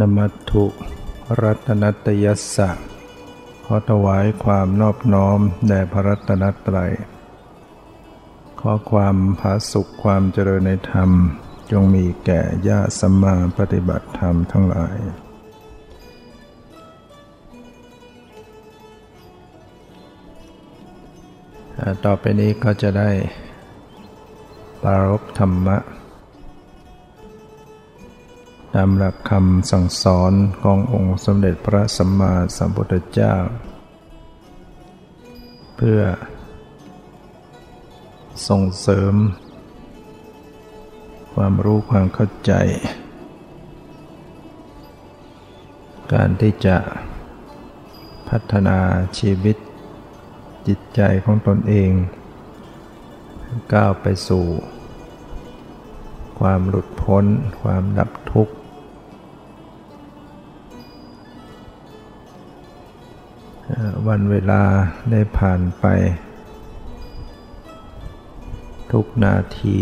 นมัตถุรัตนัตยัสสะขอถวายความนอบน้อมแด่พระรัตนตรัย ขอความผาสุขความเจริญในธรรม จงมีแก่ญาสัมมาปฏิบัติธรรมทั้งหลายต่อไปนี้ก็จะได้ปรารบธรรมะามหลักคำสั่งสอนขององค์สมเด็จพระสัมมาสัมพุทธเจ้า เพื่อ ส่งเสริม ความรู้ความเข้าใจ การที่จะพัฒนาชีวิตจิตใจของตนเอง ก้าวไปสู่ความหลุดพ้น ความดับทุกข์ วันเวลาได้ผ่านไป ทุกนาที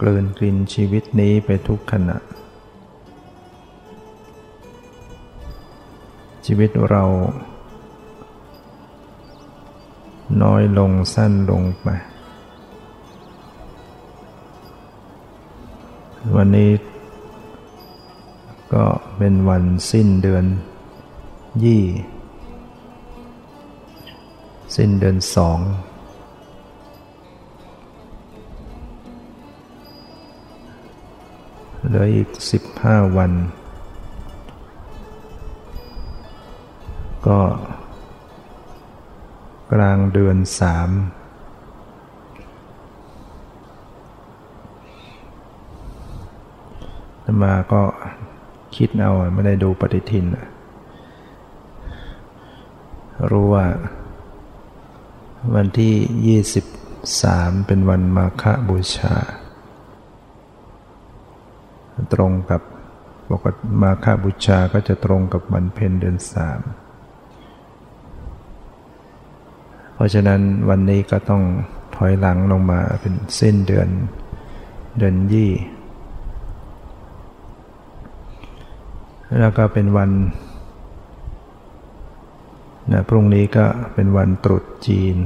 กลืนกลินชีวิตนี้ไปทุกขณะ ชีวิตเรา น้อยลงสั้นลงไป วันนี้ เป็นวันสิ้นเดือนยี่ สิ้นเดือนสองเหลืออีกสิบห้าวัน ก็ กลางเดือนสามมาก็ คิดเอาไม่ได้ดูปฏิทิน รู้ว่า วันที่23เป็นวันมาฆบูชา ตรงกับปกติมาฆบูชาก็จะตรงกับวันเพ็ญเดือนสามเพราะฉะนั้นวันนี้ก็ต้องถอยหลังลงมาเป็นสิ้นเดือนเดือนยี่ แล้วก็เป็นวันนะพรุ่งนี้ก็เป็นวันตรุษจีน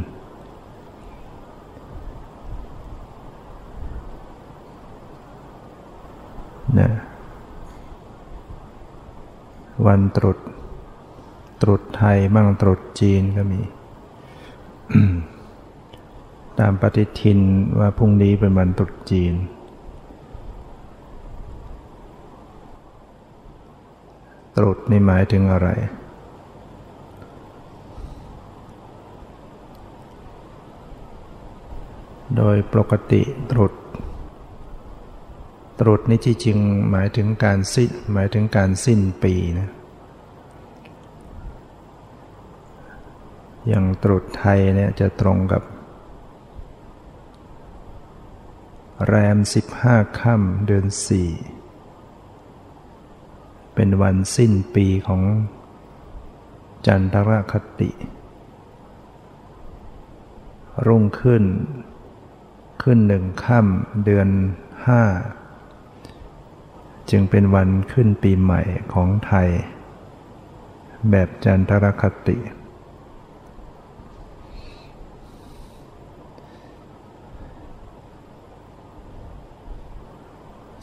นะวันตรุษ ตรุษไทยบ้างตรุษจีนก็มี ตามปฏิทินว่าพรุ่งนี้เป็นวันตรุษจีน ตรุษนี่หมายถึงอะไร โดยปกติตรุษ ตรุษนี่ที่จริงหมายถึงการสิ้นหมายถึงการสิ้นปีนะอย่างตรุษไทยเนี่ยจะตรงกับ แรมสิบห้าค่ำเดือนสี่ เป็นวันสิ้นปีของจันทรคติ รุ่งขึ้น ขึ้นหนึ่งค่ำเดือนห้าจึงเป็นวันขึ้นปีใหม่ของไทย แบบจันทรคติ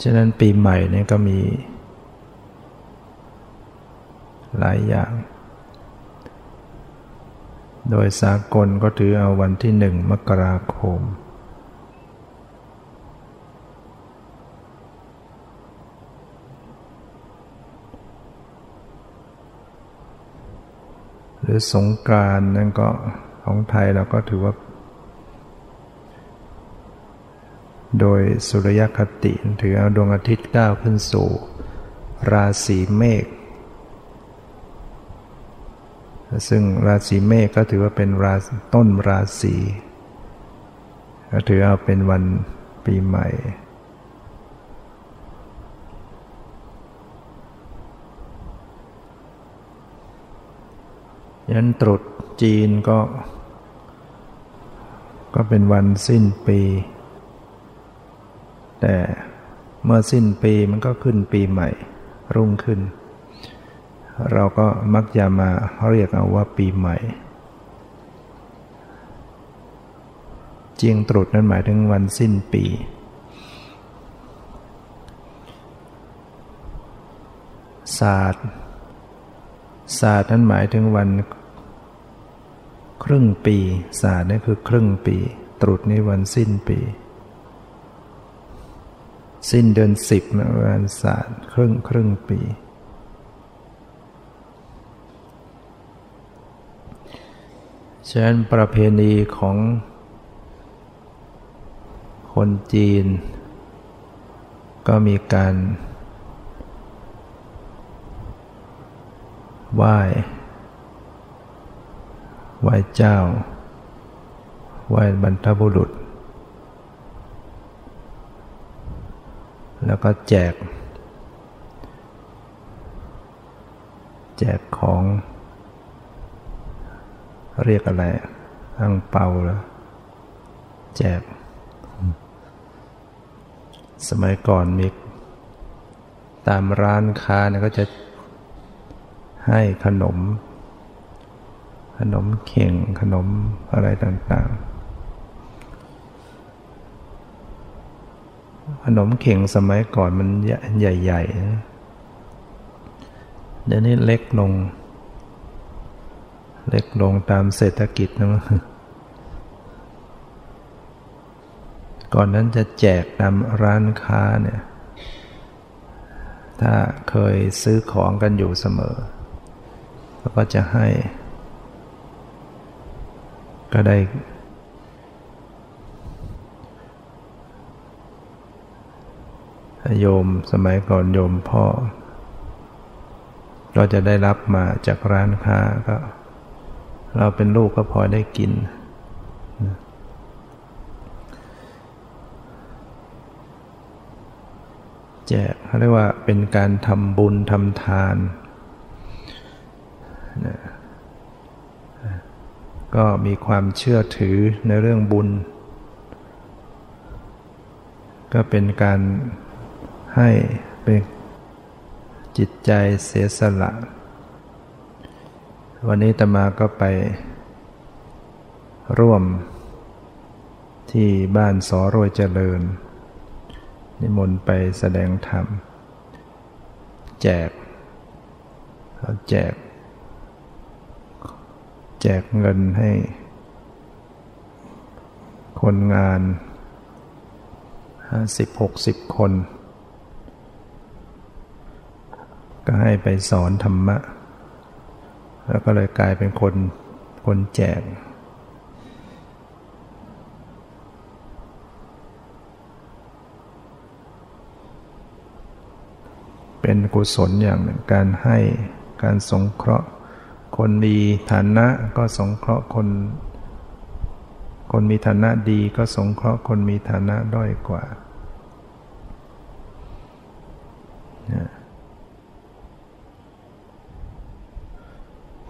ฉะนั้นปีใหม่เนี่ยก็มี หลายอย่าง โดยสากลก็ถือเอาวันที่หนึ่งมกราคม หรือสงกานนั่นก็ของไทยเราก็ถือว่า โดยสุริยคติถือเอาดวงอาทิตย์ก้าวขึ้นสู่ ราศีเมษ ซึ่งราศีเมษก็ถือว่าเป็นราต้นราศีก็ถือเอาเป็นวันปีใหม่ ยันตรุษจีนก็ ก็เป็นวันสิ้นปี แต่เมื่อสิ้นปีมันก็ขึ้นปีใหม่ รุ่งขึ้น เราก็มักจะมาเรียกเอาว่าปีใหม่ เจียงตรุษนั้นหมายถึงวันสิ้นปี ศาสตร์ศาสตร์นั้นหมายถึงวันครึ่งปีศาสตร์นี่คือครึ่งปี ตรุษนี้วันสิ้นปี สิ้นเดือนสิบวันศาสตร์ครึ่งครึ่งปี ฉะนั้นประเพณีของคนจีน ก็มีการไหว้ไหว้เจ้าไหว้บรรทบุรุษ แล้วก็แจก แจกของ เรียกอะไรอังเปาแล้วแจก สมัยก่อนมีตามร้านค้าเนี่ยก็จะให้ขนม ขนมเข่งขนมอะไรต่างๆ ขนมเข่งสมัยก่อนมันใหญ่ๆเดี๋ยวนี้เล็กลง เล็กลงตามเศรษฐกิจนะมั้งก่อนนั้นจะแจกตามร้านค้าเนี่ย ถ้าเคยซื้อของกันอยู่เสมอ แล้วก็จะให้ ก็ได้ โยมสมัยก่อนโยมพ่อเราจะได้รับมาจากร้านค้าก็ เราเป็นลูกก็พอได้กิน แจกเขาเรียกว่าเป็นการทำบุญทำทานนะก็มีความเชื่อถือในเรื่องบุญ ก็เป็นการให้เป็นจิตใจเสียสละ วันนี้ตมาก็ไปร่วมที่บ้านสอโรยเจริญ นิมนต์ไปแสดงธรรม แจกเขาแจก แจกเงินให้ คนงานห้าสิบหกสิบคน ก็ให้ไปสอนธรรมะ แล้วก็เลยกลายเป็นคนคนแจก เป็นกุศลอย่างหนึ่งการให้การสงเคราะห์ คนมีฐานะก็สงเคราะห์คน คนมีฐานะดีก็สงเคราะห์คนมีฐานะด้อยกว่า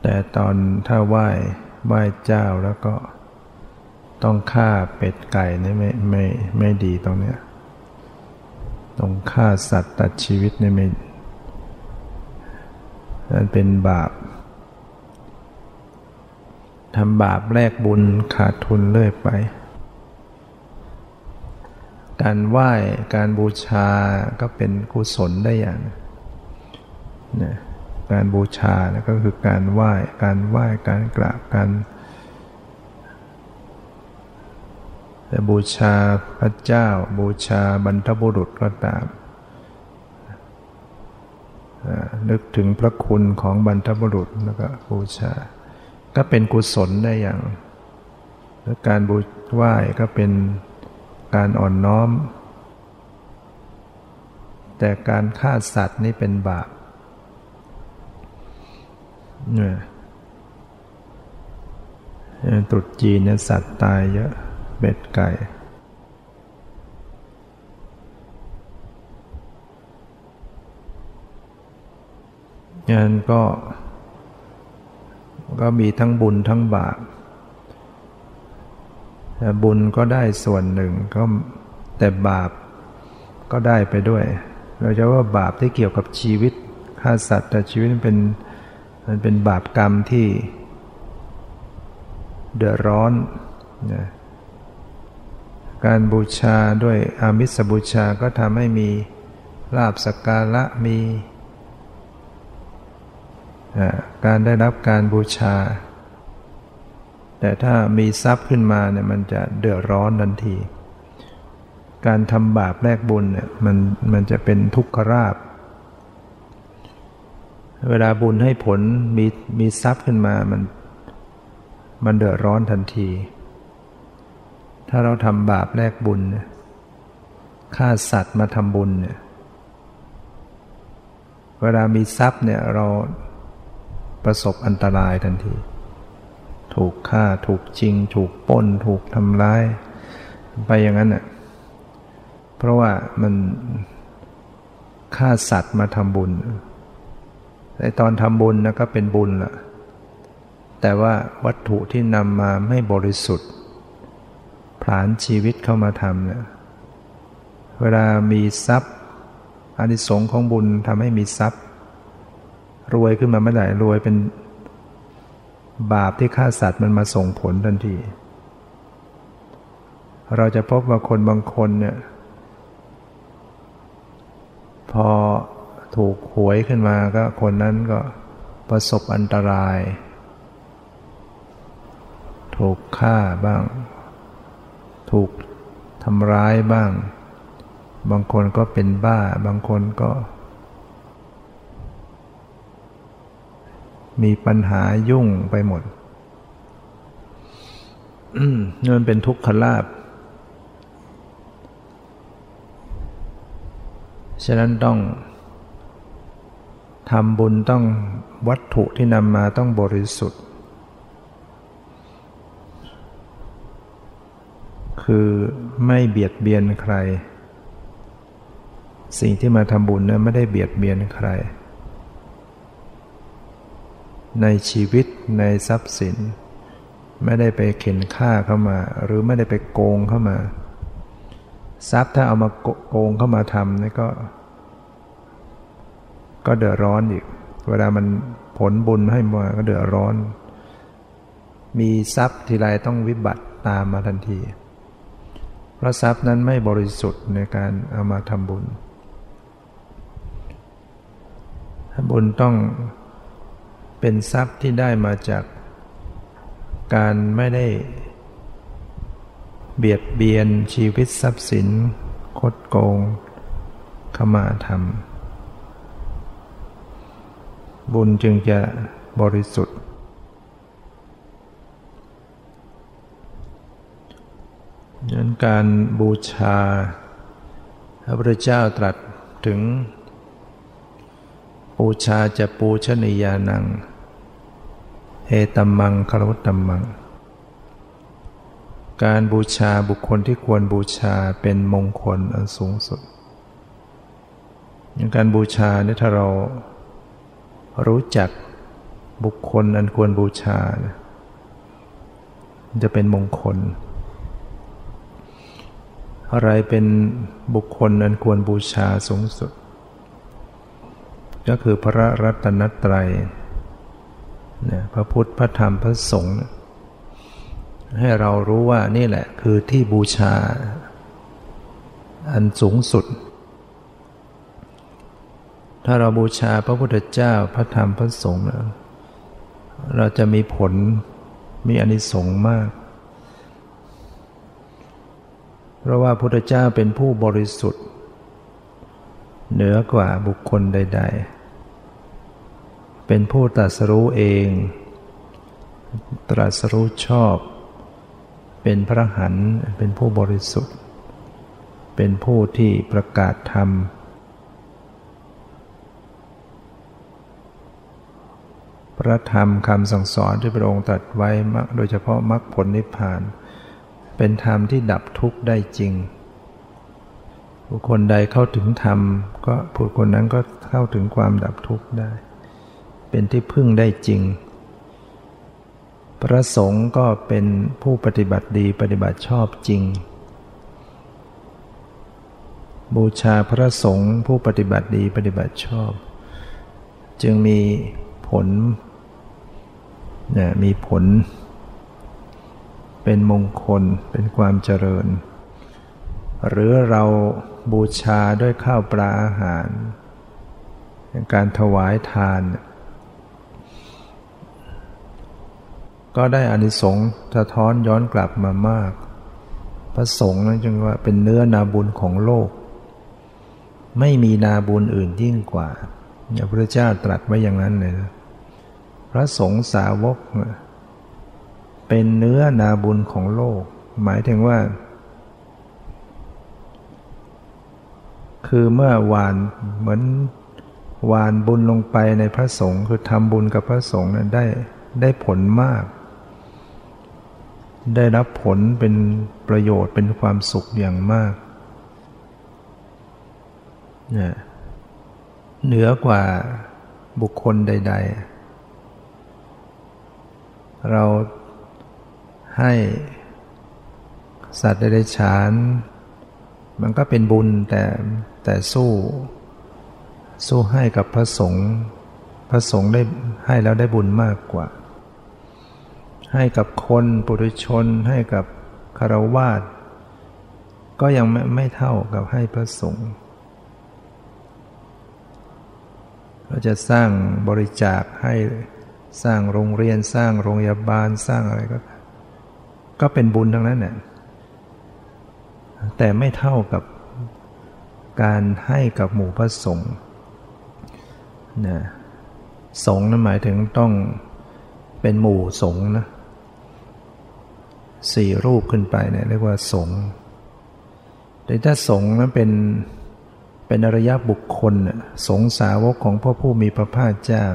แต่ตอนถ้าไหว้ไหว้เจ้าแล้วก็ ต้องฆ่าเป็ดไก่นี่ไม่ไม่ไม่ดีตรงเนี้ยต้องฆ่าสัตว์ตัดชีวิตนี่ไม่นั่นเป็นบาปทำบาปแลกบุญขาดทุนเรื่อยไป การไหว้การบูชาก็เป็นกุศลได้อย่างนะ การบูชาก็คือการไหว้ การไหว้ การกราบ การแต่บูชาพระเจ้า บูชาบรรทบุรุษก็ตาม นึกถึงพระคุณของบรรทบุรุษแล้วก็บูชา ก็เป็นกุศลได้อย่าง และการบูไหว้ก็เป็นการอ่อนน้อม แต่การฆ่าสัตว์นี่เป็นบาป ตรุษจีนเนี่ยสัตว์ตายเยอะ เบ็ดไก่ งานก็ ก็มีทั้งบุญทั้งบาปแต่บุญก็ได้ส่วนหนึ่งก็แต่บาปก็ได้ไปด้วย เราจะว่าบาปที่เกี่ยวกับชีวิตฆ่าสัตว์แต่ชีวิตมันเป็น มันเป็นบาปกรรมที่เดือดร้อนนะการบูชาด้วยอามิสบูชาก็ทำให้มีลาบสการะมีการได้รับการบูชา แต่ถ้ามีทรัพย์ขึ้นมาเนี่ยมันจะเดือดร้อนทันที การทำบาปแลกบุญเนี่ยมันมันจะเป็นทุกขราบ เวลาบุญให้ผลมีมีทรัพย์ขึ้นมามัน มันเดือดร้อนทันที ถ้าเราทำบาปแลกบุญฆ่าสัตว์มาทำบุญเนี่ยเวลามีทรัพย์เนี่ยเราประสบอันตรายทันที ถูกฆ่าถูกจริง ถูกป้น ถูกทำร้าย ไปอย่างนั้นน่ะเพราะว่ามันฆ่าสัตว์มาทำบุญ ในตอนทำบุญนะก็เป็นบุญละแต่ว่าวัตถุที่นำมาไม่บริสุทธิ์ผลานชีวิตเข้ามาทำเนี่ยเวลามีทรัพย์อานิสงส์ของบุญทำให้มีทรัพย์ รวยขึ้นมาเมื่อไหร่รวยเป็นบาปที่ฆ่าสัตว์มันมาส่งผลทันที เราจะพบว่าคนบางคนเนี่ย พอ ถูกหวยขึ้นมาก็คนนั้นก็ประสบอันตราย ถูกฆ่าบ้าง ถูกทำร้ายบ้าง บางคนก็เป็นบ้า บางคนก็ มีปัญหายุ่งไปหมดนี่มันเป็นทุกขลาบฉะนั้นต้อง ทำบุญต้องวัตถุที่นำมาต้องบริสุทธิ์ คือไม่เบียดเบียนใคร สิ่งที่มาทำบุญนั้นไม่ได้เบียดเบียนใคร ในชีวิตในทรัพย์สิน ไม่ได้ไปเข็นฆ่าเข้ามา หรือไม่ได้ไปโกงเข้ามา ทรัพย์ถ้าเอามาโกงเข้ามาทำนี่ก็ ก็เดือดร้อนอีก เวลามันผลบุญให้มาก็เดือดร้อน มีทรัพย์ทีไรต้องวิบัติตามมาทันที เพราะทรัพย์นั้นไม่บริสุทธิ์ในการเอามาทำบุญบุญต้องเป็นทรัพย์ที่ได้มาจากการไม่ได้เบียดเบียนชีวิตทรัพย์สิน คดโกงขมาธรรม บุญจึงจะบริสุทธิ์ ดังนั้นการบูชา พระพุทธเจ้าตรัสถึงปูชาจะปูชนียานังเอตัมมังคารวุตตัมมัง การบูชาบุคคลที่ควรบูชาเป็นมงคลอันสูงสุด อย่างการบูชาเนี่ยถ้าเรา รู้จักบุคคลอันควรบูชา จะเป็นมงคล อะไรเป็นบุคคลอันควรบูชาสูงสุด ก็คือพระรัตนตรัยนะพระพุทธพระธรรมพระสงฆ์ให้เรารู้ว่านี่แหละคือที่บูชา อันสูงสุด ถ้าเราบูชาพระพุทธเจ้าพระธรรมพระสงฆ์เราจะมีผลมีอนิสงส์มาก เพราะว่าพุทธเจ้าเป็นผู้บริสุทธิ์ เหนือกว่าบุคคลใด ๆ เป็นผู้ตรัสรู้เอง ตรัสรู้ชอบ เป็นพระหันเป็นผู้บริสุทธิ์ เป็นผู้ที่ประกาศธรรม พระธรรมคำสั่งสอนที่พระองค์ตรัสไว้โดยเฉพาะมรรคผลนิพพาน เป็นธรรมที่ดับทุกข์ได้จริง บุคคลใดเข้าถึงธรรม ก็ผู้คนนั้นก็เข้าถึงความดับทุกข์ได้ เป็นที่พึ่งได้จริง พระสงฆ์ก็เป็นผู้ปฏิบัติดีปฏิบัติชอบจริง บูชาพระสงฆ์ผู้ปฏิบัติดีปฏิบัติชอบ จึงมีผล มีผล เป็นมงคลเป็นความเจริญ หรือเราบูชาด้วยข้าวปลาอาหาร การถวายทาน ก็ได้อานิสงส์สะท้อนย้อนกลับมามาก พระสงฆ์นั้นจึงว่าเป็นเนื้อนาบุญของโลก ไม่มีนาบุญอื่นยิ่งกว่าพระเจ้าตรัสไว้อย่างนั้นเลยนะ ระสงฆ์สาวก เป็นเนื้อนาบุญของโลก หมายถึงว่า คือเมื่อวานเหมือนวานบุญลงไปในพระสงฆ์คือทำบุญกับพระสงฆ์นั้นได้ได้ผลมาก ได้รับผลเป็นประโยชน์เป็นความสุขอย่างมากเนี่ยเหนือกว่าบุคคลใด ๆ เราให้สัตว์ได้ฉาน มันก็เป็นบุญแต่แต่สู้ สู้ให้กับพระสงฆ์พระสงฆ์ได้ให้แล้วได้บุญมากกว่า ให้กับคนปุถุชนให้กับคารวาสก็ยังไม่ไม่เท่ากับให้พระสงฆ์เราจะสร้างบริจาคให้ สร้างโรงเรียนสร้างโรงพยาบาลสร้างอะไรก็ ก็เป็นบุญทั้งนั้นเนี่ยแต่ไม่เท่ากับการให้กับหมู่พระสงฆ์นะสงฆ์นั้นหมายถึงต้องเป็นหมู่สงฆ์นะสี่รูปขึ้นไปเนี่ยเรียกว่าสงฆ์แต่ถ้าสงฆ์นั้นเป็นเป็นอริยบุคคลสงสาวกของพระผู้มีพระภาคเจ้า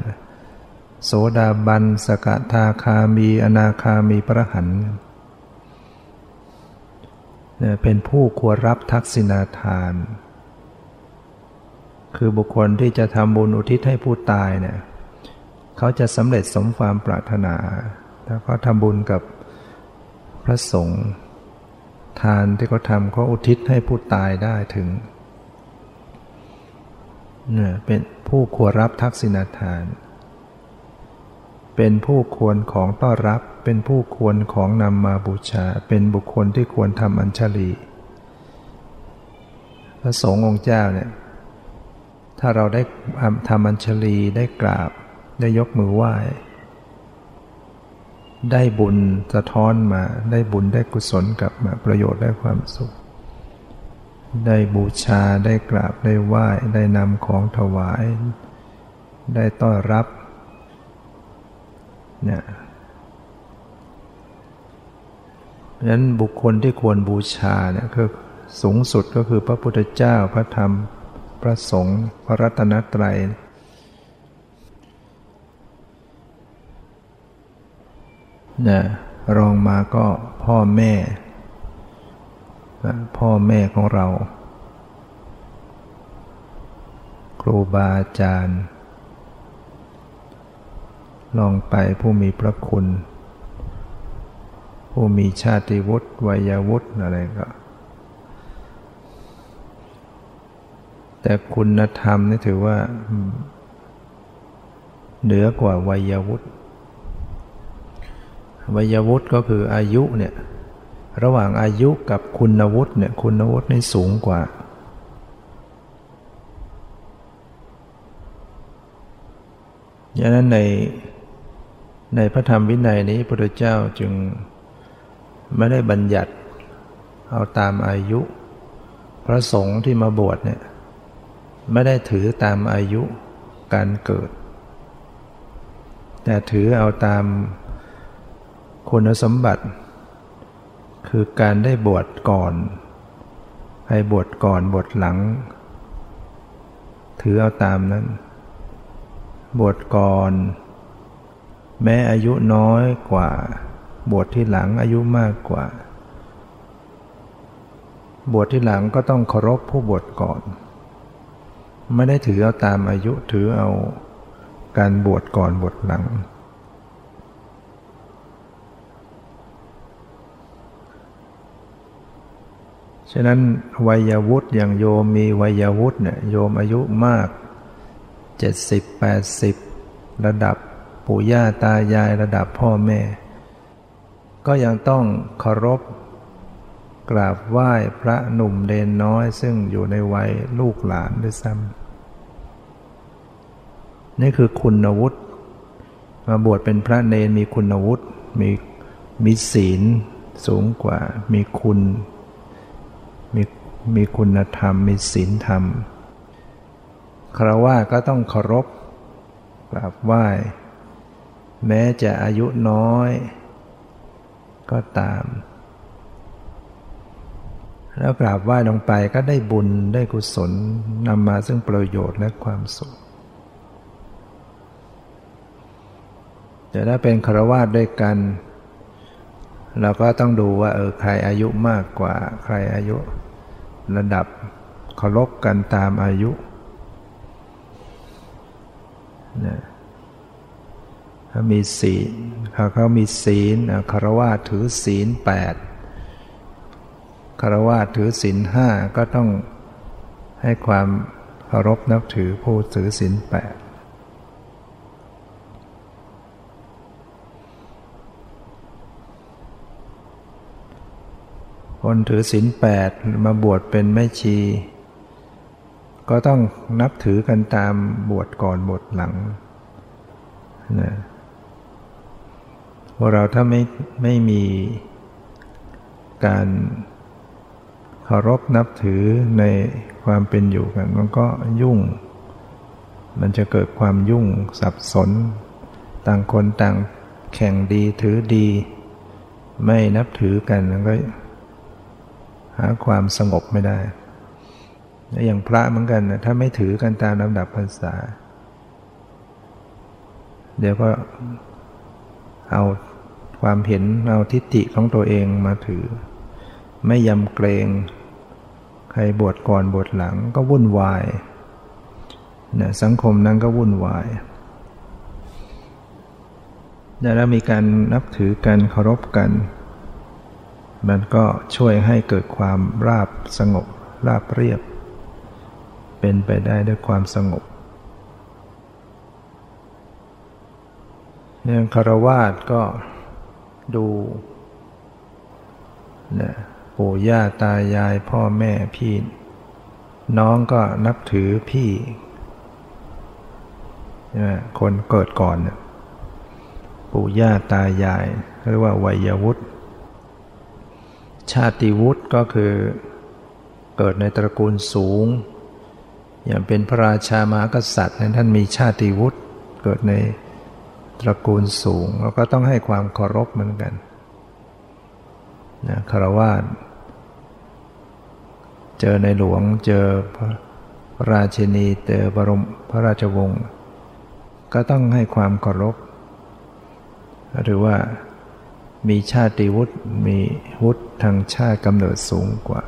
โสดาบัน สกทาคามี อนาคามีพระหันเป็นผู้ควรรับทักษิณาทาน คือบุคคลที่จะทำบุญอุทิศให้ผู้ตายเนี่ยเขาจะสำเร็จสมความปรารถนา ถ้าเขาทำบุญกับพระสงฆ์ทานที่เขาทำเขาอุทิศให้ผู้ตายได้ถึงเนี่ยเป็นผู้ควรรับทักษิณาทาน เป็นผู้ควรของต้อนรับ เป็นผู้ควรของนำมาบูชา เป็นบุคคลที่ควรทำอัญชลี พระสงฆ์องค์เจ้าเนี่ย ถ้าเราได้ทำอัญชลีได้กราบ ได้ยกมือไหว้ ได้บุญสะท้อนมา ได้บุญได้กุศลกลับมาประโยชน์ได้ความสุข ได้บูชาได้กราบได้ไหว้ ได้นำของถวาย ได้ต้อนรับ นี่ยนั้นบุคคลที่ควรบูชาเนี่ยคือสูงสุดก็คือพระพุทธเจ้าพระธรรม พระสงฆ์พระรัตนตรัยเนี่ยรองมาก็พ่อแม่พ่อแม่ของเรา ครูบาอาจารย์ ลองไปผู้มีพระคุณ ผู้มีชาติวุฒิวัยวุฒิอะไรก็ แต่คุณธรรมนี่ถือว่า เหนือกว่าวัยวุฒิวัยวุฒิก็คืออายุเนี่ยระหว่างอายุกับคุณวุฒิเนี่ยคุณวุฒินี่สูงกว่าดังนั้นใน ในพระธรรมวินัยนี้พระพุทธเจ้าจึงไม่ได้บัญญัติเอาตามอายุ พระสงฆ์ที่มาบวชเนี่ยไม่ได้ถือตามอายุการเกิด แต่ถือเอาตามคุณสมบัติ คือการได้บวชก่อน ให้บวชก่อนบวชหลัง ถือเอาตามนั้น บวชก่อน แม้อายุน้อยกว่า บวชที่หลังอายุมากกว่า บวชที่หลังก็ต้องเคารพผู้บวชก่อน ไม่ได้ถือเอาตามอายุถือเอาการบวชก่อนบวชหลัง ฉะนั้นวัยวุฒิอย่างโยมมีวัยวุฒิเนี่ยโยมอายุมาก 70 80 ระดับ ปู่ย่าตายายระดับพ่อแม่ ก็ยังต้องเคารพกราบไหว้พระหนุ่มเลนน้อยซึ่งอยู่ในวัยลูกหลานด้วยซ้ำนี่คือคุณวุฒิมาบวชเป็นพระเนนมีคุณวุฒิมีมีศีลสูงกว่า มีคุณ มีมีคุณธรรม มีศีลธรรมคราวาก็ต้องเคารพกราบไหว้ แม้จะอายุน้อย ก็ตาม แล้วกราบไหว้ลงไปก็ได้บุญได้กุศลนำมาซึ่งประโยชน์และความสุขแต่ถ้าเป็นคารวาสด้วยกัน เราก็ต้องดูว่าเออใครอายุมากกว่า ใครอายุ ระดับเคารพกันตามอายุนะ ถ้ามีศีลเขาเขามีศีลคารวาสถือศีลแปดคารวาสถือศีลห้าก็ต้องให้ความเคารพนับถือผู้ถือศีลแปดคนถือศีลแปดมาบวชเป็นแม่ชี ก็ต้องนับถือกันตามบวชก่อนบวชหลังนะ วกเราถ้าไม่ไม่มีการเคารพนับถือในความเป็นอยู่กัน มันก็ยุ่ง มันจะเกิดความยุ่งสับสน ต่างคนต่างแข่งดีถือดี ไม่นับถือกันมันก็ หาความสงบไม่ได้ อย่างพระเหมือนกันนะถ้าไม่ถือกันตามลำดับภาษา เดี๋ยวก็เอา ความเห็นเอาทิฏฐิของตัวเองมาถือ ไม่ยำเกรง ใครบวชก่อนบวชหลังก็วุ่นวายนะสังคมนั้นก็วุ่นวายแล้วมีการนับถือกันเคารพกัน มันก็ช่วยให้เกิดความราบสงบ ราบเรียบ เป็นไปได้ด้วยความสงบอย่างคารวาสก็ ดูเนี่ยปู่ย่าตายายพ่อแม่พี่ น้องก็นับถือพี่คนเกิดก่อนเนี่ยปู่ย่าตายายเรียกว่าวัยวุฒิชาติวุฒิก็คือเกิดในตระกูลสูง อย่างเป็นพระราชามากษัตริย์นั้นท่านมีชาติวุฒิเกิดใน ตระกูลสูงเราก็ต้องให้ความเคารพเหมือนกันนะคารวะเจอในหลวงเจอพระราชินีเจอบรมพระราชวงศ์ก็ต้องให้ความเคารพ หรือว่ามีชาติวุฒิมีวุฒิทางชาติกำเนิดสูงกว่า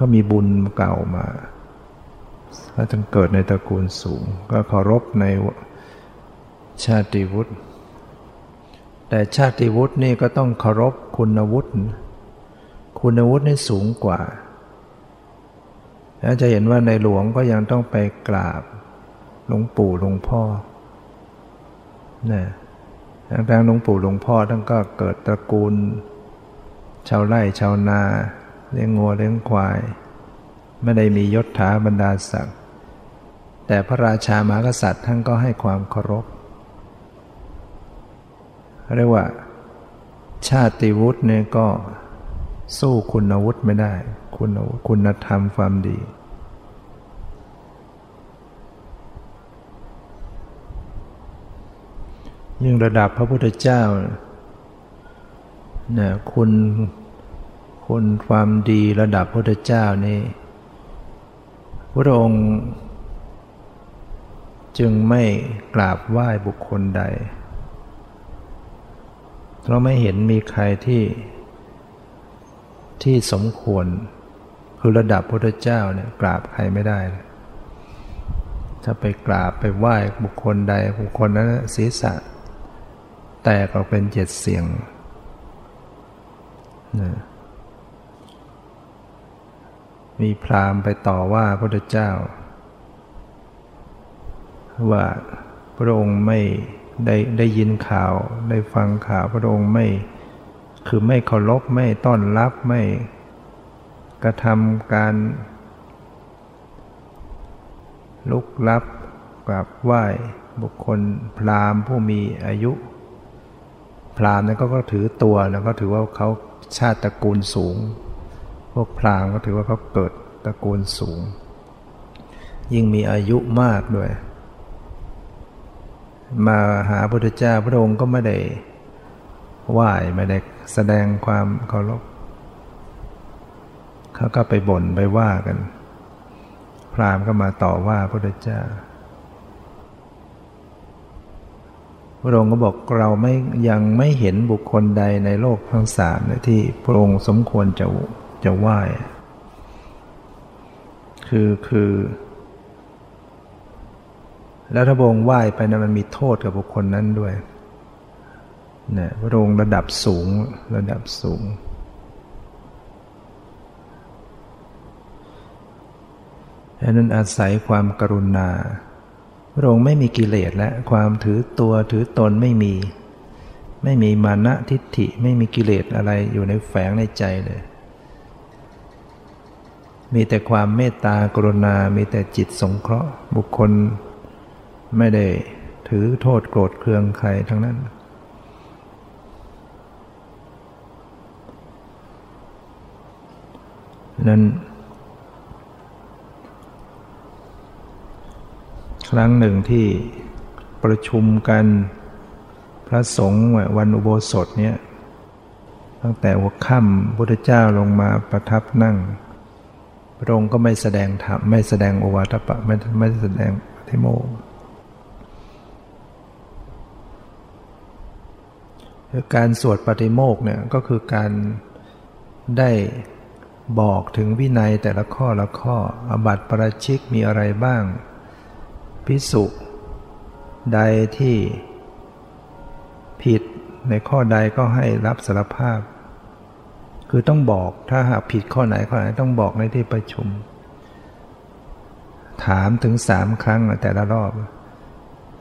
ก็มีบุญเก่ามาถ้าจึงเกิดในตระกูลสูง ก็เคารพใน ชาติวุฒิแต่ชาติวุฒินี่ก็ต้องเคารพคุณวุฒิคุณวุฒินี่สูงกว่า แล้วจะเห็นว่าในหลวงก็ยังต้องไปกราบหลวงปู่หลวงพ่อนะทั้งทางหลวงปู่หลวงพ่อท่านก็เกิดตระกูล ชาวไร่ชาวนาเลี้ยงงัวเลี้ยงควาย ไม่ได้มียศถาบรรดาศักดิ์แต่พระราชามหากษัตริย์ท่านก็ให้ความเคารพ เรียกว่า ชาติวุฒิเนี่ยก็สู้คุณวุฒิไม่ได้ คุณคุณธรรมความดี ยิ่งระดับพระพุทธเจ้าเนี่ยคุณคุณความดีระดับพระพุทธเจ้านี่พระองค์ จึงไม่กราบไหว้บุคคลใด เราไม่เห็นมีใครที่ ที่สมควร คือระดับพระพุทธเจ้าเนี่ยกราบใครไม่ได้ถ้าไปกราบไปไหว้บุคคลใดบุคคลนั้นศีรษะ แตกออกเป็นเจ็ดเสียงนะมีพราหมณ์ไปต่อว่าพระพุทธเจ้า ว่าพระองค์ไม่ ได้ได้ยินข่าวได้ฟังข่าวพระองค์ไม่ คือไม่เคารพไม่ต้อนรับไม่กระทำการ ลุกลับกับไหว้บุคคลพราหมณ์ผู้มีอายุ พราหมณ์นั้นก็ก็ถือตัวแล้วก็ถือว่าเขาชาติตระกูลสูง พวกพราหมณ์ก็ถือว่าเขาเกิดตระกูลสูง ยิ่งมีอายุมากด้วย มาหาพระพุทธเจ้าพระองค์ก็ไม่ได้ไหว้ไม่ได้แสดงความเคารพเขาก็ไปบ่นไปว่ากัน พราหมณ์ก็มาต่อว่าพระพุทธเจ้า พระองค์ก็บอกเราไม่ยังไม่เห็นบุคคลใดในโลกทั้งสามที่พระองค์สมควรจะจะไหว้คือคือ แล้วถ้าพระองค์ไหว้ไปนะมันมีโทษกับบุคคลนั้นด้วยนะพระองค์ระดับสูงระดับสูงดังนั้นอาศัยความกรุณา พระองค์ไม่มีกิเลสและความถือตัวถือตนไม่มี ไม่มีมานะทิฏฐิไม่มีกิเลสอะไรอยู่ในแฝงในใจเลย มีแต่ความเมตตากรุณา มีแต่จิตสงเคราะห์บุคคล ไม่ได้ถือโทษโกรธเคืองใครทั้งนั้น นั้น ครั้งหนึ่งที่ประชุมกันพระสงฆ์วันอุโบสถเนี่ยตั้งแต่หัวค่ำพุทธเจ้าลงมาประทับนั่ง พระองค์ก็ไม่แสดงธรรมไม่แสดงโอวาทปะไม่ไม่แสดงปฏิโมก การสวดปฏิโมกเนี่ยก็คือการได้บอกถึงวินัยแต่ละข้อละข้อ อบัติประชิกมีอะไรบ้าง พิสุใดที่ผิดในข้อใดก็ให้รับสารภาพ คือต้องบอกถ้าหากผิดข้อไหนข้อไหนต้องบอกในที่ประชุม ถามถึงสามครั้งแต่ละรอบ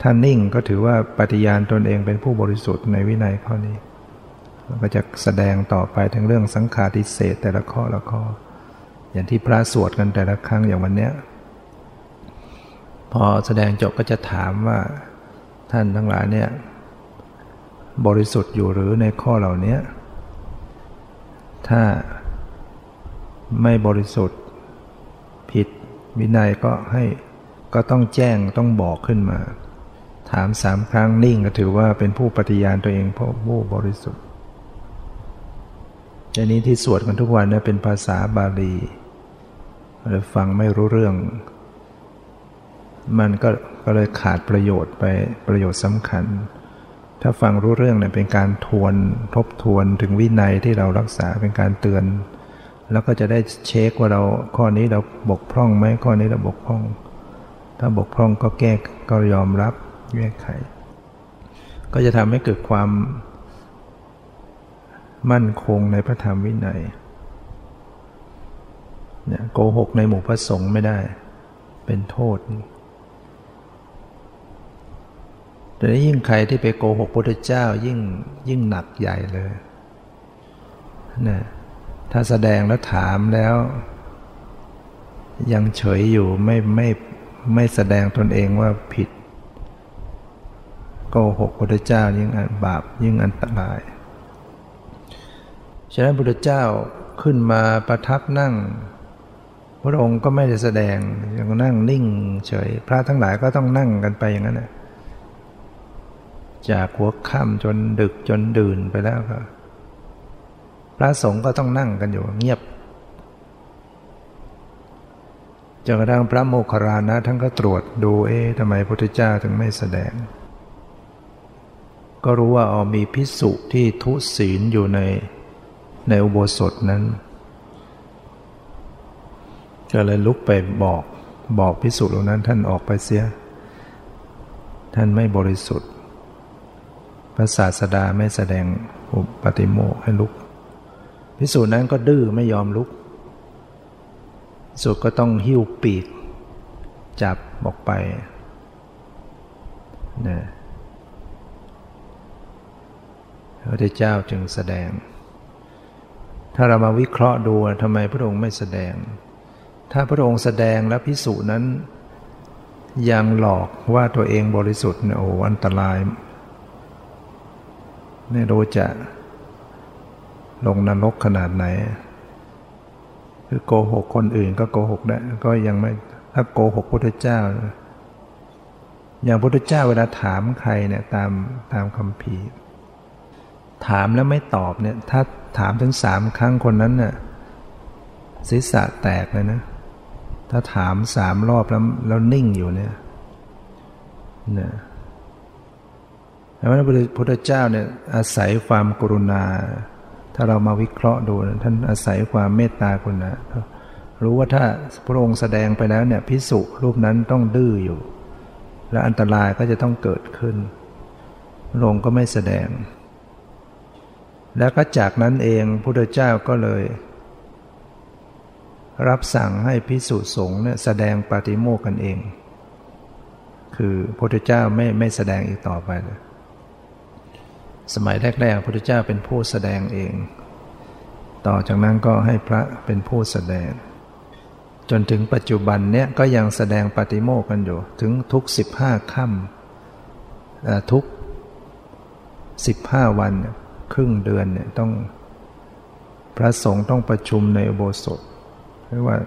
ถ้านิ่งก็ถือว่าปฏิญาณตนเองเป็นผู้บริสุทธิ์ในวินัยข้อนี้ก็จะแสดงต่อไปถึงเรื่องสังขาริเศษแต่ละข้อละข้อ อย่างที่พระสวดกันแต่ละครั้งอย่างวันเนี้ยพอแสดงจบก็จะถามว่าท่านทั้งหลายเนี่ยบริสุทธิ์อยู่หรือในข้อเหล่านี้ถ้าไม่บริสุทธิ์ผิดวินัยก็ให้ก็ต้องแจ้งต้องบอกขึ้นมา ถามสามครั้งนิ่งก็ถือว่าเป็นผู้ปฏิญาณตัวเองเพราะผู้บริสุทธิ์อันนี้ที่สวดกันทุกวันเนี่ยเป็นภาษาบาลีเลยฟังไม่รู้เรื่อง มันก็ก็เลยขาดประโยชน์ไปประโยชน์สำคัญ ถ้าฟังรู้เรื่องเนี่ยเป็นการทวนทบทวนถึงวินัยที่เรารักษาเป็นการเตือน แล้วก็จะได้เช็คว่าเราข้อนี้เราบกพร่องไหมข้อนี้เราบกพร่อง ถ้าบกพร่องก็แก้ก็ยอมรับ แก้ไข ก็จะทำให้เกิดความมั่นคงในพระธรรมวินัยเนี่ยโกหกในหมู่พระสงฆ์ไม่ได้ เป็นโทษแต่ยิ่งใครที่ไปโกหกพระพุทธเจ้ายิ่งยิ่งหนักใหญ่เลยนะถ้าแสดงแล้วถามแล้ว ยังเฉยอยู่ไม่ไม่ไม่แสดงตนเองว่าผิด หกพระพุทธเจ้ายิ่งอันบาปยิ่งอันตราย ฉะนั้นพุทธเจ้าขึ้นมาประทับนั่ง พระองค์ก็ไม่ได้แสดงยังนั่งนิ่งเฉย พระทั้งหลายก็ต้องนั่งกันไปอย่างนั้นนะจากหัวค่ำจนดึกจนดื่นไปแล้วก็พระสงฆ์ก็ต้องนั่งกันอยู่เงียบจนกระทั่งพระโมคคัลลานะท่านก็ตรวจดูเอ๊ะทำไมพระพุทธเจ้าถึงไม่แสดง ก็รู้ว่าอ๋อมีพิสุที่ทุศีลอยู่ในในอุโบสถนั้น ก็เลยลุกไปบอกบอกพิสุเหล่านั้นท่านออกไปเสีย ท่านไม่บริสุทธิ์พระศาสดาไม่แสดงอุปติโมให้ลุกพิสูจน์นั้นก็ดื้อไม่ยอมลุกสุดก็ต้องหิ้วปีก จับออกไปนะ พระพุทธเจ้าจึงแสดง ถ้าเรามาวิเคราะห์ดูทำไมพระองค์ไม่แสดง ถ้าพระองค์แสดงแล้วพิสูจนั้น ยังหลอกว่าตัวเองบริสุทธิ์เนี่ยโอ้อันตรายไม่รู้จะลงนรกขนาดไหน คือโกหกคนอื่นก็โกหกได้ก็ยังไม่ถ้าโกหกพุทธเจ้า อย่างพุทธเจ้าเวลาถามใครเนี่ยตามตามคำพี ถามแล้วไม่ตอบเนี่ย ถ้าถามถึงสามครั้งคนนั้นน่ะศีรษะแตกเลยนะ ถ้าถามสามรอบแล้วแล้วนิ่งอยู่เนี่ยเนี่ยแล้วพระพุทธเจ้าเนี่ยอาศัยความกรุณา ถ้าเรามาวิเคราะห์ดูท่านอาศัยความเมตตากรุณารู้ว่าถ้าพระองค์แสดงไปแล้วเนี่ยพิสุรูปนั้นต้องดื้ออยู่ และอันตรายก็จะต้องเกิดขึ้นพระองค์ก็ไม่แสดง แล้วก็จากนั้นเองพระพุทธเจ้าก็เลย รับสั่งให้พิสุสงฆ์เนี่ยแสดงปาฏิโมกกันเอง คือพระพุทธเจ้าไม่ไม่แสดงอีกต่อไปเลยสมัยแรกๆพระพุทธเจ้าเป็นผู้แสดงเอง ต่อจากนั้นก็ให้พระเป็นผู้แสดง จนถึงปัจจุบันเนี้ยก็ยังแสดงปฏิโมกกันอยู่ ถึงทุกสิบห้าค่ำทุกสิบห้าวัน ครึ่งเดือนเนี่ยต้องพระสงฆ์ต้องประชุมในอุโบสถเรียกว่า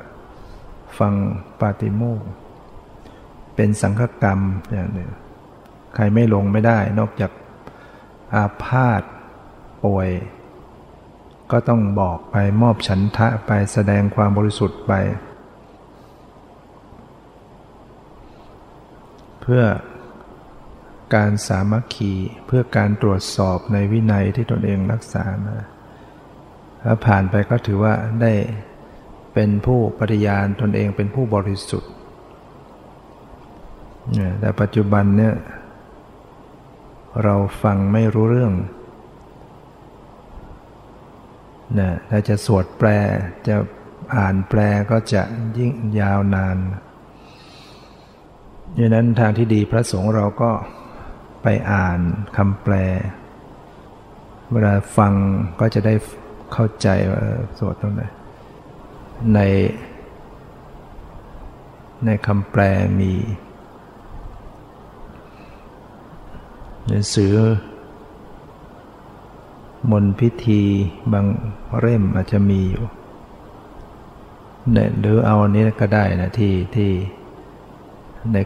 ฟังปาติโมกเป็นสังฆกรรมอย่างนี้ใครไม่ลงไม่ได้ นอกจากอาพาธป่วย ก็ต้องบอกไปมอบฉันทะไปแสดงความบริสุทธิ์ไป เพื่อ การสามัคคีเพื่อการตรวจสอบในวินัยที่ตนเองรักษามาแล้วผ่านไปก็ถือว่าได้เป็นผู้ปฏิญาณตนเองเป็นผู้บริสุทธิ์แต่ปัจจุบันเนี่ยเราฟังไม่รู้เรื่องนะถ้าจะสวดแปลจะอ่านแปลก็จะยิ่งยาวนานดังนั้นทางที่ดีพระสงฆ์เราก็ ไปอ่านคำแปล เวลาฟังก็จะได้เข้าใจว่าสวดตรงไหนใน ในคำแปลมีหนังสือ มนพิธีบางเล่มอาจจะมีอยู่เนี่ยหรือเอาอันนี้ก็ได้นะที่ที่ใน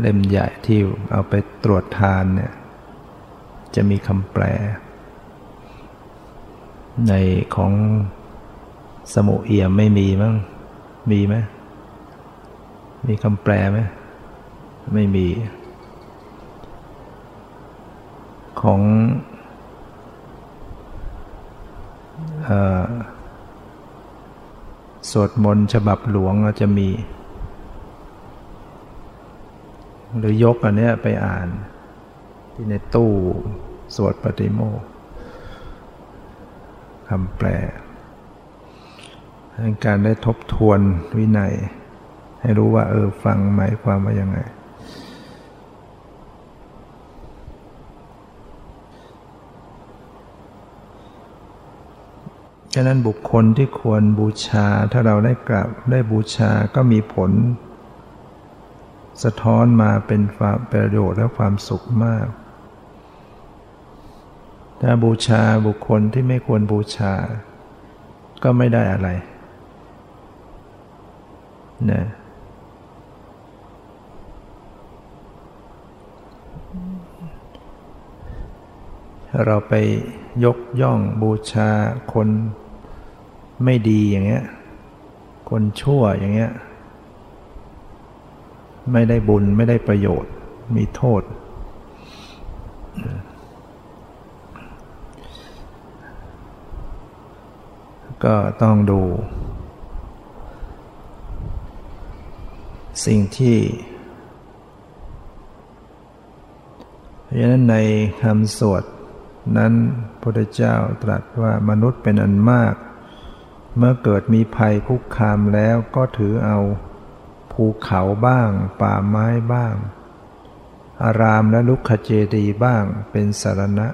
เล่มใหญ่ที่เอาไปตรวจทานเนี่ยจะมีคำแปล ในของสมุเอี่ยมไม่มีมั้งมีไหมมีคำแปลไหมไม่มี ของสวดมนต์ฉบับหลวงจะมี หรือยกอันนี้ไปอ่าน ที่ในตู้สวดปฏิโมกคำแปลการได้ทบทวนวินัย ให้รู้ว่า เออฟังหมายความว่ายังไง ฉะนั้นบุคคลที่ควรบูชาถ้าเราได้กราบได้บูชาก็มีผล สะท้อนมาเป็นความประโยชน์และความสุขมาก ถ้าบูชาบุคคลที่ไม่ควรบูชา ก็ไม่ได้อะไรนะเราไปยกย่องบูชาคนไม่ดีอย่างเงี้ย คนชั่วอย่างเงี้ย ไม่ได้บุญไม่ได้ประโยชน์ มีโทษ ก็ต้องดู สิ่งที่เพราะฉะนั้นในคำสวดนั้นพระพุทธเจ้าตรัสว่ามนุษย์เป็นอันมาก เมื่อเกิดมีภัยคุกคามแล้วก็ถือเอา ภูเขาบ้าง ป่าไม้บ้าง อารามและลุกขเจดีบ้างเป็นสารณะ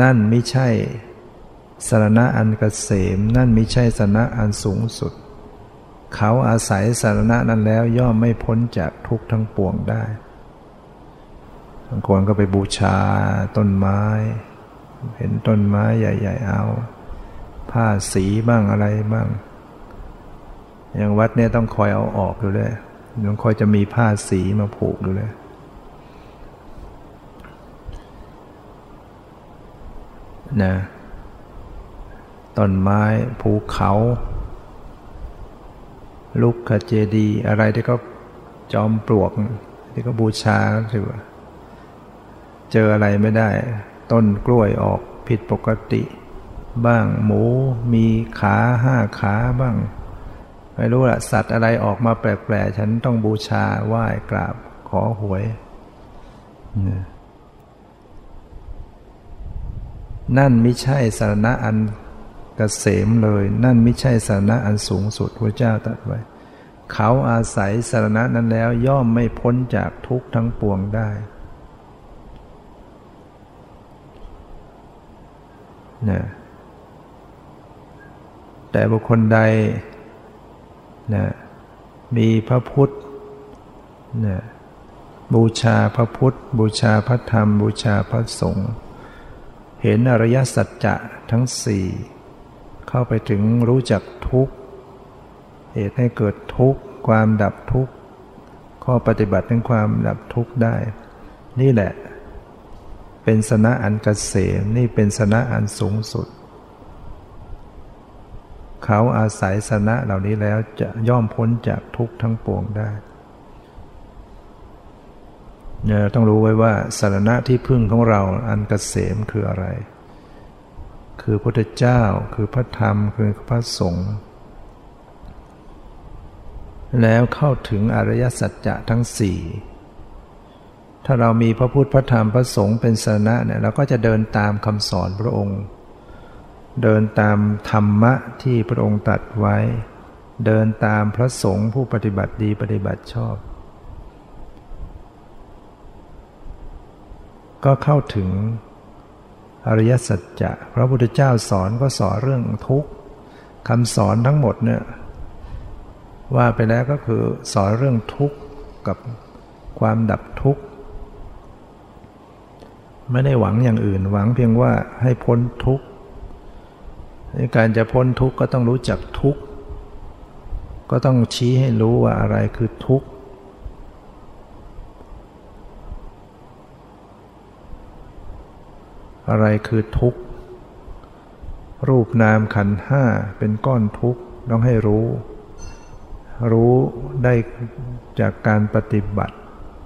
นั่นไม่ใช่สารณะอันกเกษม นั่นไม่ใช่สารณะอันสูงสุด เขาอาศัยสารณะนั้นแล้วย่อมไม่พ้นจากทุกข์ทั้งปวงได้บางคนก็ไปบูชาต้นไม้ เห็นต้นไม้ใหญ่ ๆ เอา ผ้าสีบ้างอะไรบ้าง อย่างวัดเนี่ยต้องคอยเอาออกดูเลยต้องคอยจะมีผ้าสีมาผูกดูเลยนะต้นไม้ภูเขา ลุกขเจดี อะไรที่ก็จอมปลวก ที่ก็บูชาถือว่า เจออะไรไม่ได้ ต้นกล้วยออกผิดปกติ บ้างหมูมีขาห้าขาบ้าง ไม่รู้ละสัตว์อะไรออกมาแปลกๆ ฉันต้องบูชาไหว้กราบขอหวย นั่นไม่ใช่สารณะอันกษมเลย นั่นไม่ใช่สารณะอันสูงสุดพระเจ้าตรัสไว้ เขาอาศัยสารณะนั้นแล้วย่อมไม่พ้นจากทุกข์ทั้งปวงได้นะแต่บุคคลใด นะมีพระพุทธนะบูชาพระพุทธ บูชาพระธรรม บูชาพระสงฆ์เห็นอริยสัจจะทั้งสี่เข้าไปถึงรู้จักทุกข์เหตุให้เกิดทุกข์ความดับทุกข์ข้อปฏิบัติถึงความดับทุกข์ได้ นี่แหละ เป็นสนะอันกเกษมนี่เป็นสนะอันสูงสุด เขาอาศัยสนะเหล่านี้แล้วจะย่อมพ้นจากทุกข์ทั้งปวงได้เนี่ยต้องรู้ไว้ว่าสารณะที่พึ่งของเราอันกเกษมคืออะไร คือพระเจ้าคือพระธรรมคือพระสงฆ์แล้วเข้าถึงอริยสัจจะทั้งสี่ถ้าเรามีพระพุทธพระธรรมพระสงฆ์เป็นสนะเนี่ยเราก็จะเดินตามคำสอนพระองค์ เดินตามธรรมะที่พระองค์ตัดไว้ เดินตามพระสงฆ์ผู้ปฏิบัติดีปฏิบัติชอบ ก็เข้าถึงอริยสัจจะ พระพุทธเจ้าสอนก็สอนเรื่องทุกข์คำสอนทั้งหมดเนี่ยว่าไปแล้วก็คือสอนเรื่องทุกข์กับความดับทุกข์ไม่ได้หวังอย่างอื่นหวังเพียงว่าให้พ้นทุกข์ การจะพ้นทุกข์ก็ต้องรู้จักทุกข์ ก็ต้องชี้ให้รู้ว่าอะไรคือทุกข์ อะไรคือทุกข์ รูปนามขันห้าเป็นก้อนทุกข์ต้องให้รู้ รู้ได้จากการปฏิบัติ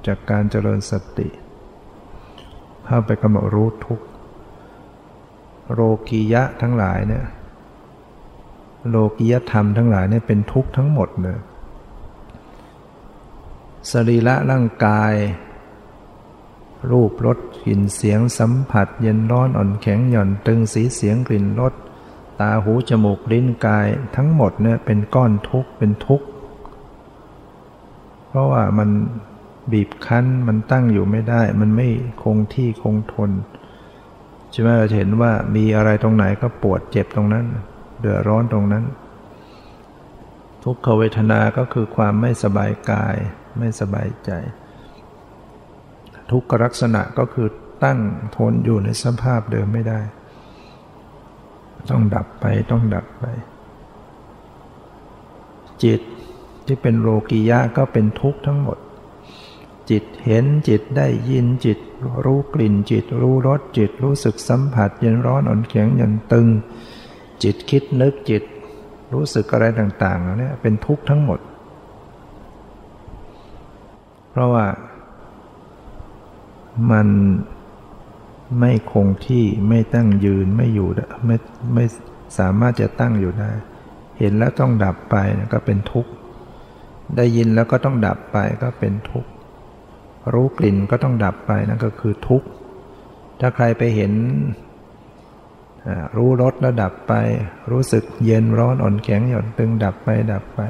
จากการเจริญสติ เข้าไปกำหนดรู้ทุกข์ โลกียะทั้งหลายเนี่ยโลกียธรรมทั้งหลายเนี่ยเป็นทุกข์ทั้งหมดเลยสรีระร่างกาย รูปรสกลิ่นเสียงสัมผัส เย็นร้อนอ่อนแข็งหย่อนตึงสีเสียงกลิ่นรสตาหูจมูกลิ้นกายทั้งหมดเนี่ยเป็นก้อนทุกข์เป็นทุกข์เพราะว่ามันบีบคั้นมันตั้งอยู่ไม่ได้ มันไม่คงที่คงทน ช่ไหมเราเห็นว่ามีอะไรตรงไหนก็ปวดเจ็บตรงนั้น เดือดร้อนตรงนั้น ทุกขเวทนา ก็คือความไม่สบายกาย ไม่สบายใจ ทุกขลักษณะก็คือตั้งทนอยู่ในสภาพเดิมไม่ได้ ต้องดับไปต้องดับไป จิตที่เป็นโลกียะก็เป็นทุกข์ทั้งหมด จิตเห็นจิตได้ยินจิต รู้กลิ่นจิตรู้รสจิตรู้สึกสัมผัสเย็นร้อนอ่อนแข็งเย็นตึง จิตคิดนึกจิต รู้สึกอะไรต่างๆเนี่ยเป็นทุกข์ทั้งหมด เพราะว่า มันไม่คงที่ไม่ตั้งยืนไม่อยู่ไม่ไม่สามารถจะตั้งอยู่ได้ เห็นแล้วต้องดับไปก็เป็นทุกข์ ได้ยินแล้วก็ต้องดับไปก็เป็นทุกข์ รู้กลิ่นก็ต้องดับไปนั่นก็คือทุกข์ ถ้าใครไปเห็น รู้รสแล้วดับไป รู้สึกเย็นร้อนอ่อนแข็งหย่อนตึงดับไปดับไป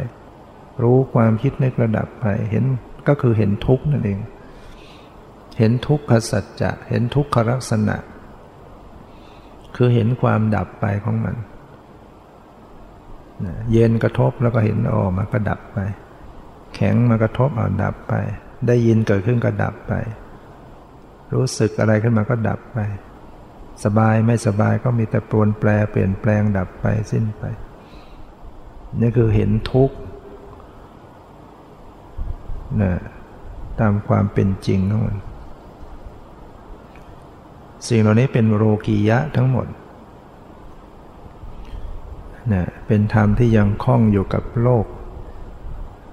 รู้ความคิดนึกระดับไป เห็นก็คือเห็นทุกข์นั่นเอง เห็นทุกขสัจจะเห็นทุกขลักษณะ คือเห็นความดับไปของมันเย็นกระทบแล้วก็เห็นออกมาก็ดับไป แข็งมากระทบเอาดับไป ได้ยินเกิดขึ้นก็ดับไป รู้สึกอะไรขึ้นมาก็ดับไป สบายไม่สบายก็มีแต่ปรวนแปรเปลี่ยนแปลงดับไปสิ้นไป นี่คือเห็นทุกข์นะตามความเป็นจริงทั้งหมดสิ่งเหล่านี้เป็นโรกียะทั้งหมดนะเป็นธรรมที่ยังคล้องอยู่กับโลก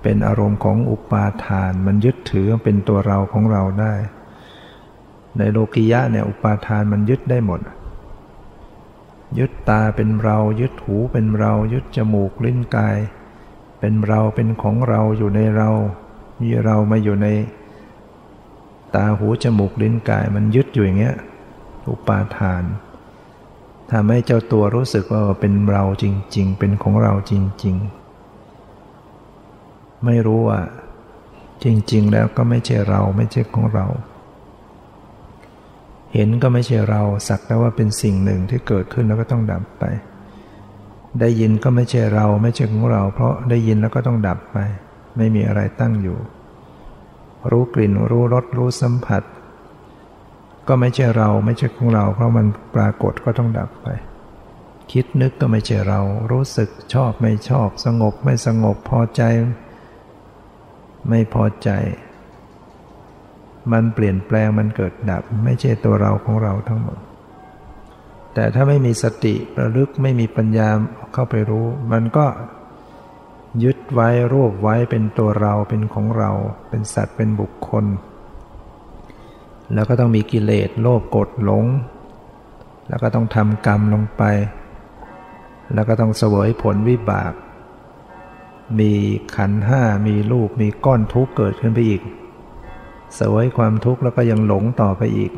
เป็นอารมณ์ของอุปาทาน มันยึดถือเป็นตัวเราของเราได้ ในโลกิยะเนี่ยอุปาทานมันยึดได้หมด ยึดตาเป็นเรา ยึดหูเป็นเรา ยึดจมูกลิ้นกาย เป็นเราเป็นของเราอยู่ในเรา มีเรามาอยู่ใน ตาหูจมูกลิ้นกาย มันยึดอยู่อย่างเงี้ยอุปาทานทำให้เจ้าตัวรู้สึกว่าเป็นเราจริง ๆ เป็นของเราจริง ๆ ไม่รู้ว่า จริง ๆ แล้วก็ไม่ใช่เราไม่ใช่ของเรา เห็นก็ไม่ใช่เราสักแต่ว่าเป็นสิ่งหนึ่งที่เกิดขึ้นแล้วก็ต้องดับไป ได้ยินก็ไม่ใช่เราไม่ใช่ของเรา เพราะได้ยินแล้วก็ต้องดับไป ไม่มีอะไรตั้งอยู่ รู้กลิ่นรู้รสรู้สัมผัส ก็ไม่ใช่เราไม่ใช่ของเรา เพราะมันปรากฏก็ต้องดับไปคิดนึกก็ไม่ใช่เรา รู้สึกชอบไม่ชอบ สงบไม่สงบพอใจ ไม่พอใจ มันเปลี่ยนแปลงมันเกิดดับ ไม่ใช่ตัวเราของเราทั้งหมด แต่ถ้าไม่มีสติระลึกไม่มีปัญญาเข้าไปรู้ มันก็ยึดไว้รวบไว้เป็นตัวเราเป็นของเรา เป็นสัตว์เป็นบุคคล แล้วก็ต้องมีกิเลสโลภโกดหลง แล้วก็ต้องทำกรรมลงไป แล้วก็ต้องเสวยผลวิบาก มีขันห้ามีรูปมีก้อนทุกข์เกิดขึ้นไปอีกสวยความทุกข์แล้วก็ยังหลงต่อไปอีก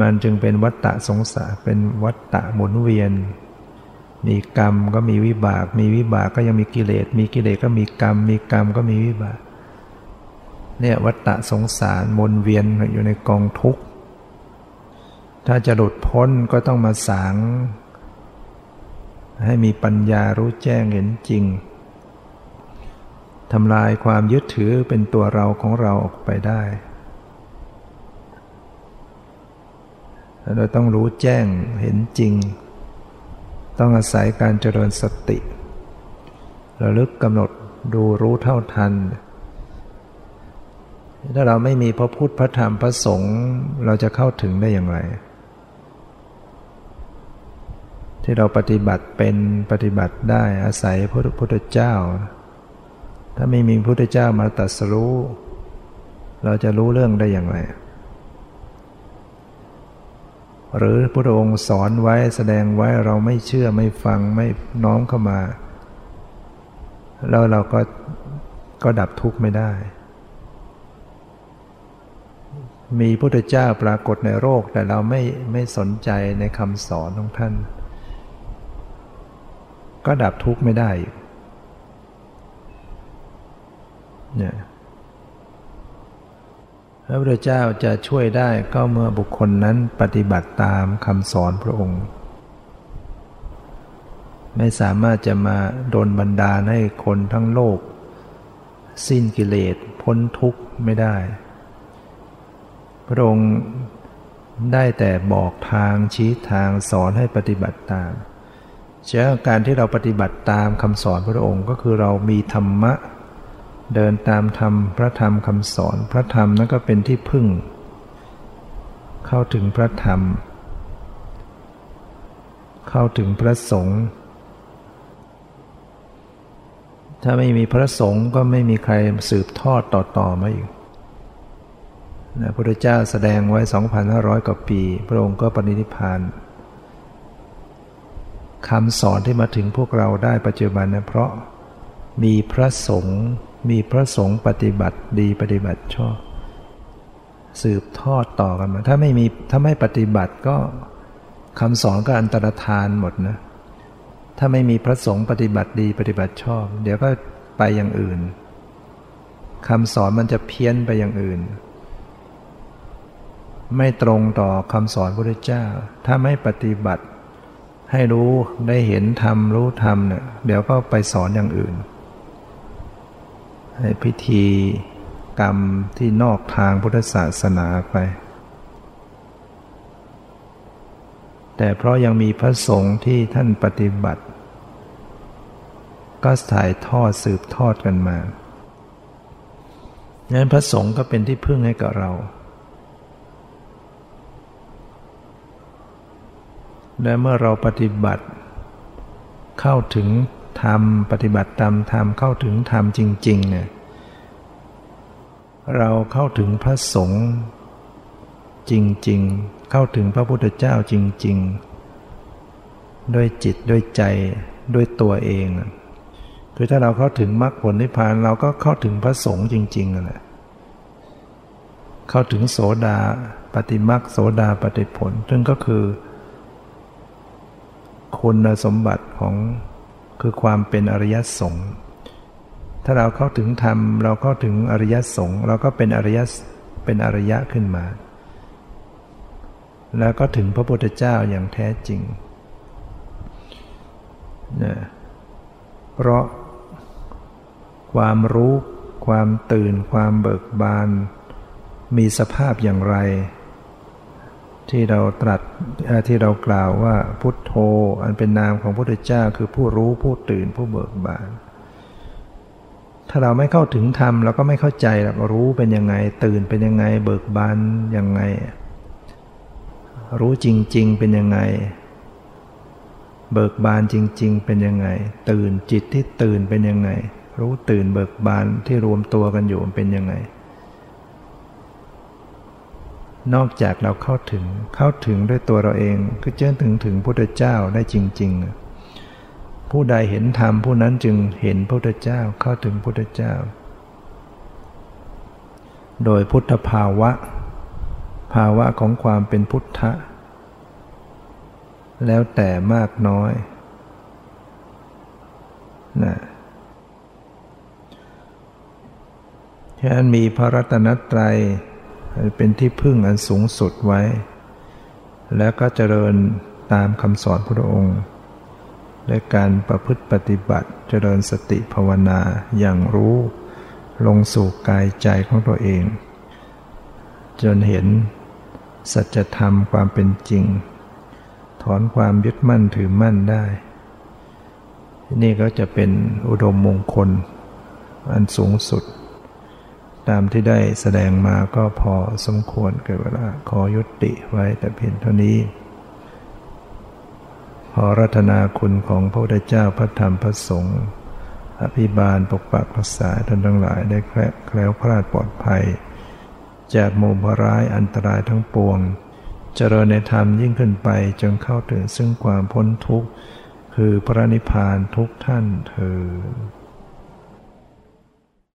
มันจึงเป็นวัฏฏะสงสารเป็นวัฏฏะหมุนเวียน มีกรรมก็มีวิบาก มีวิบากก็ยังมีกิเลส มีกิเลสก็มีกรรม มีกรรมก็มีวิบาก เนี่ยวัฏฏะสงสารมนเวียนอยู่ในกองทุกข์ ถ้าจะหลุดพ้นก็ต้องมาสาง ให้มีปัญญารู้แจ้งเห็นจริงทำลายความยึดถือเป็นตัวเราของเราออกไปได้เราต้องรู้แจ้งเห็นจริง ต้องอาศัยการเจริญสติระลึกกำหนดดูรู้เท่าทัน ถ้าเราไม่มีพระพุทธพระธรรมพระสงฆ์เราจะเข้าถึงได้อย่างไร ที่เราปฏิบัติเป็นปฏิบัติได้อาศัยพระพุทธเจ้า ถ้าไม่มีพระพุทธเจ้ามาตรัสรู้ เราจะรู้เรื่องได้อย่างไร หรือพระองค์สอนไว้แสดงไว้เราไม่เชื่อไม่ฟังไม่น้อมเข้ามา แล้วเราก็ก็ดับทุกข์ไม่ได้ มีพุทธเจ้าปรากฏในโลกแต่เราไม่ไม่สนใจในคำสอนของท่าน ก็ดับทุกข์ไม่ได้เนี่ยพระพุทธเจ้าจะช่วยได้ก็เมื่อบุคคลนั้นปฏิบัติตามคำสอนพระองค์ ไม่สามารถจะมาโดนบันดาลให้คนทั้งโลก สิ้นกิเลสพ้นทุกข์ไม่ได้ พระองค์ได้แต่บอกทางชี้ทางสอนให้ปฏิบัติตาม เช่นการที่เราปฏิบัติตามคำสอนพระองค์ก็คือเรามีธรรมะ เดินตามธรรมพระธรรมคำสอน พระธรรมนั่นก็เป็นที่พึ่ง เข้าถึงพระธรรม เข้าถึงพระสงฆ์ถ้าไม่มีพระสงฆ์ก็ไม่มีใครสืบทอดต่อๆมาอีกนะพระพุทธเจ้าแสดงไว้ 2,500 กว่าปี พระองค์ก็ปณิพาน คำสอนที่มาถึงพวกเราได้ปัจจุบันนะเพราะมีพระสงฆ์มีพระสงฆ์ปฏิบัติดีปฏิบัติชอบ สืบทอดต่อกันมา ถ้าไม่มีถ้าไม่ปฏิบัติก็คำสอนก็อันตรธานหมดนะ ถ้าไม่มีพระสงฆ์ปฏิบัติดีปฏิบัติชอบ เดี๋ยวก็ไปอย่างอื่นคำสอนมันจะเพี้ยนไปอย่างอื่น ไม่ตรงต่อคำสอนพระเจ้า ถ้าไม่ปฏิบัติ ให้รู้ได้เห็นธรรมรู้ธรรมเนี่ยเดี๋ยวก็ไปสอนอย่างอื่นให้พิธีกรรมที่นอกทางพุทธศาสนาไป แต่เพราะยังมีพระสงฆ์ที่ท่านปฏิบัติ ก็ถ่ายทอดสืบทอดกันมาดังนั้นพระสงฆ์ก็เป็นที่พึ่งให้กับเรา และเมื่อเราปฏิบัติ เข้าถึงธรรมปฏิบัติตามธรรมเข้าถึงธรรมจริงๆเนี่ยเราเข้าถึงพระสงฆ์จริงๆ เข้าถึงพระพุทธเจ้าจริง ๆ ด้วยจิตด้วยใจด้วยตัวเอง คือถ้าเราเข้าถึงมรรคผลนิพพานเราก็เข้าถึงพระสงฆ์จริงๆนั่นแหละเข้าถึงโสดาปฏิมรรคโสดาปฏิผล ซึ่งก็คือ คุณสมบัติของคือความเป็นอริยสงฆ์ถ้าเราเข้าถึงธรรมเราเข้าถึงอริยสงฆ์เราก็เป็นอริยเป็นอริยะขึ้นมา แล้วก็ถึงพระพุทธเจ้าอย่างแท้จริงนะเพราะความรู้ ความตื่น ความเบิกบาน มีสภาพอย่างไร ที่เราตรัสที่เรากล่าวว่าพุทโธ อันเป็นนามของพระพุทธเจ้าคือผู้รู้ผู้ตื่นผู้เบิกบาน ถ้าเราไม่เข้าถึงธรรมเราก็ไม่เข้าใจเรารู้เป็นยังไง ตื่นเป็นยังไง เบิกบานยังไง รู้จริง ๆ เป็นยังไง เบิกบานจริง ๆ เป็นยังไง ตื่นจิตที่ตื่นเป็นยังไง รู้ตื่นเบิกบานที่รวมตัวกันอยู่เป็นยังไง นอกจากเราเข้าถึงเข้าถึงด้วยตัวเราเองก็เจอถึงถึงพุทธเจ้าได้จริง ๆ ผู้ใดเห็นธรรมผู้นั้นจึงเห็นพระพุทธเจ้าเข้าถึงพระพุทธเจ้า โดยพุทธภาวะ ภาวะของความเป็นพุทธะ แล้วแต่มากน้อยนะฉะนั้นมีพระรัตนตรัย เป็นที่พึ่งอันสูงสุดไว้ แล้วก็เจริญตามคำสอนพระองค์และการประพฤติปฏิบัติเจริญสติภาวนาอย่างรู้ลงสู่กายใจของตัวเอง จนเห็นสัจธรรมความเป็นจริง ถอนความยึดมั่นถือมั่นได้ นี่ก็จะเป็นอุดมมงคล อันสูงสุด ตามที่ได้แสดงมาก็พอสมควรเกิดเวลาขอยุติไว้แต่เพียงเท่านี้ ขอรัตนาคุณของพระพุทธเจ้าพระธรรมพระสงฆ์อภิบาลปกปักรักษาท่านทั้งหลายได้แคล้วคลาดปลอดภัย จากโมบร้ายอันตรายทั้งปวง เจริญในธรรมยิ่งขึ้นไปจนเข้าถึงซึ่งความพ้นทุกข์ คือพระนิพพานทุกท่านเธอ